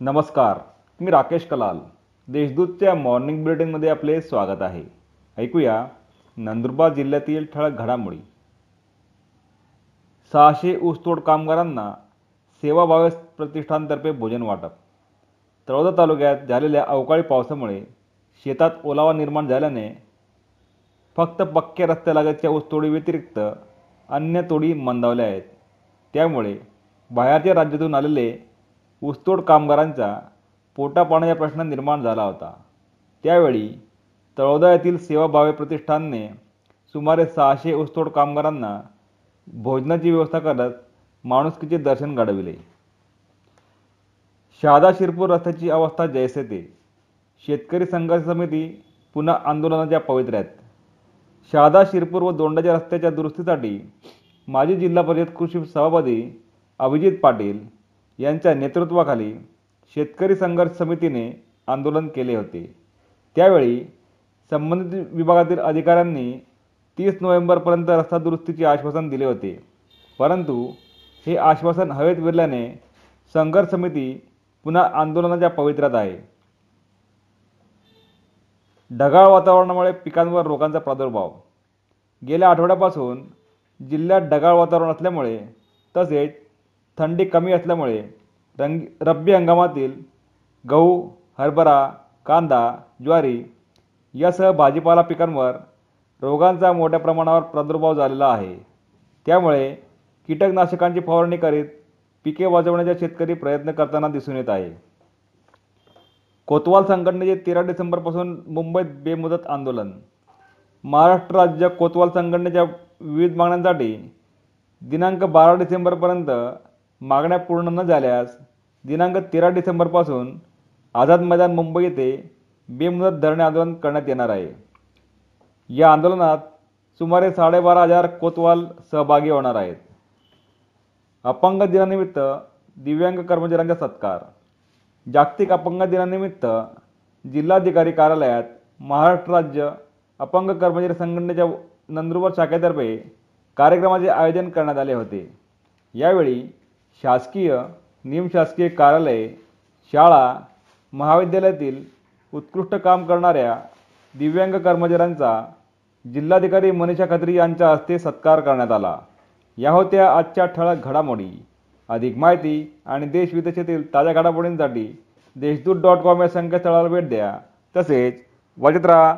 नमस्कार मी राकेश कलाल. देशदूतच्या मॉर्निंग बुलेटिनमध्ये आपले स्वागत आहे. ऐकूया नंदुरबार जिल्ह्यातील ठळक घडामोडी. सहाशे ऊसतोड कामगारांना सेवाभाव प्रतिष्ठानतर्फे भोजन वाटप. तळोदा तालुक्यात झालेल्या अवकाळी पावसामुळे शेतात ओलावा निर्माण झाल्याने फक्त पक्क्या रस्त्यालागतच्या ऊसतोडी व्यतिरिक्त अन्य तोडी मंदावल्या आहेत. त्यामुळे बाहेरच्या राज्यातून आलेले ऊसतोड कामगारांचा पोटापाण्याचा प्रश्न निर्माण झाला होता. त्यावेळी तळोदा येथील सेवाभावे प्रतिष्ठानने सुमारे सहाशे ऊसतोड कामगारांना भोजनाची व्यवस्था करत माणुसकीचे दर्शन घडविले. शहादा शिरपूर रस्त्याची अवस्था जैसे ते शेतकरी संघर्ष समिती पुन्हा आंदोलनाच्या पवित्र्यात. शहादा शिरपूर व दोंडाच्या रस्त्याच्या दुरुस्तीसाठी माजी जिल्हा परिषद कृषी सभापती अभिजित पाटील यांच्या नेतृत्वाखाली शेतकरी संघर्ष समितीने आंदोलन केले होते. त्यावेळी संबंधित विभागातील अधिकाऱ्यांनी तीस नोव्हेंबरपर्यंत रस्ता दुरुस्तीचे आश्वासन दिले होते. परंतु हे आश्वासन हवेत विरल्याने संघर्ष समिती पुन्हा आंदोलनाच्या पवित्र्यात आहे. ढगाळ वातावरणामुळे पिकांवर रोगांचा प्रादुर्भाव. गेल्या आठवड्यापासून जिल्ह्यात ढगाळ वातावरण असल्यामुळे तसेच थंडी कमी असल्यामुळे रंग रब्बी हंगामातील गहू हरभरा कांदा ज्वारी यासह भाजीपाला पिकांवर रोगांचा मोठ्या प्रमाणावर प्रादुर्भाव झालेला आहे. त्यामुळे कीटकनाशकांची फवारणी करीत पिके वाजवण्याचा शेतकरी प्रयत्न करताना दिसून येत आहे. कोतवाल संघटनेचे तेरा डिसेंबरपासून मुंबईत बेमुदत आंदोलन. महाराष्ट्र राज्य कोतवाल संघटनेच्या विविध मागण्यांसाठी दिनांक बारा डिसेंबरपर्यंत मागण्या पूर्ण न झाल्यास दिनांक तेरा डिसेंबरपासून आझाद मैदान मुंबई येथे बेमुदत धरणे आंदोलन करण्यात येणार आहे. या आंदोलनात सुमारे साडेबारा हजार कोतवाल सहभागी होणार आहेत. अपंग दिनानिमित्त दिव्यांग कर्मचाऱ्यांचा सत्कार. जागतिक अपंग दिनानिमित्त जिल्हाधिकारी कार्यालयात महाराष्ट्र राज्य अपंग कर्मचारी संघटनेच्या नंदुरबार शाखेतर्फे कार्यक्रमाचे आयोजन करण्यात आले होते. यावेळी शासकीय निमशासकीय कार्यालये शाळा महाविद्यालयातील उत्कृष्ट काम करणाऱ्या दिव्यांग कर्मचाऱ्यांचा जिल्हाधिकारी मनीषा खत्री यांच्या हस्ते सत्कार करण्यात आला. या होत्या आजच्या ठळक घडामोडी. अधिक माहिती आणि देशविदेशातील ताज्या घडामोडींसाठी देशदूत डॉट कॉम या संकेतस्थळाला भेट द्या. तसेच वाजत राहा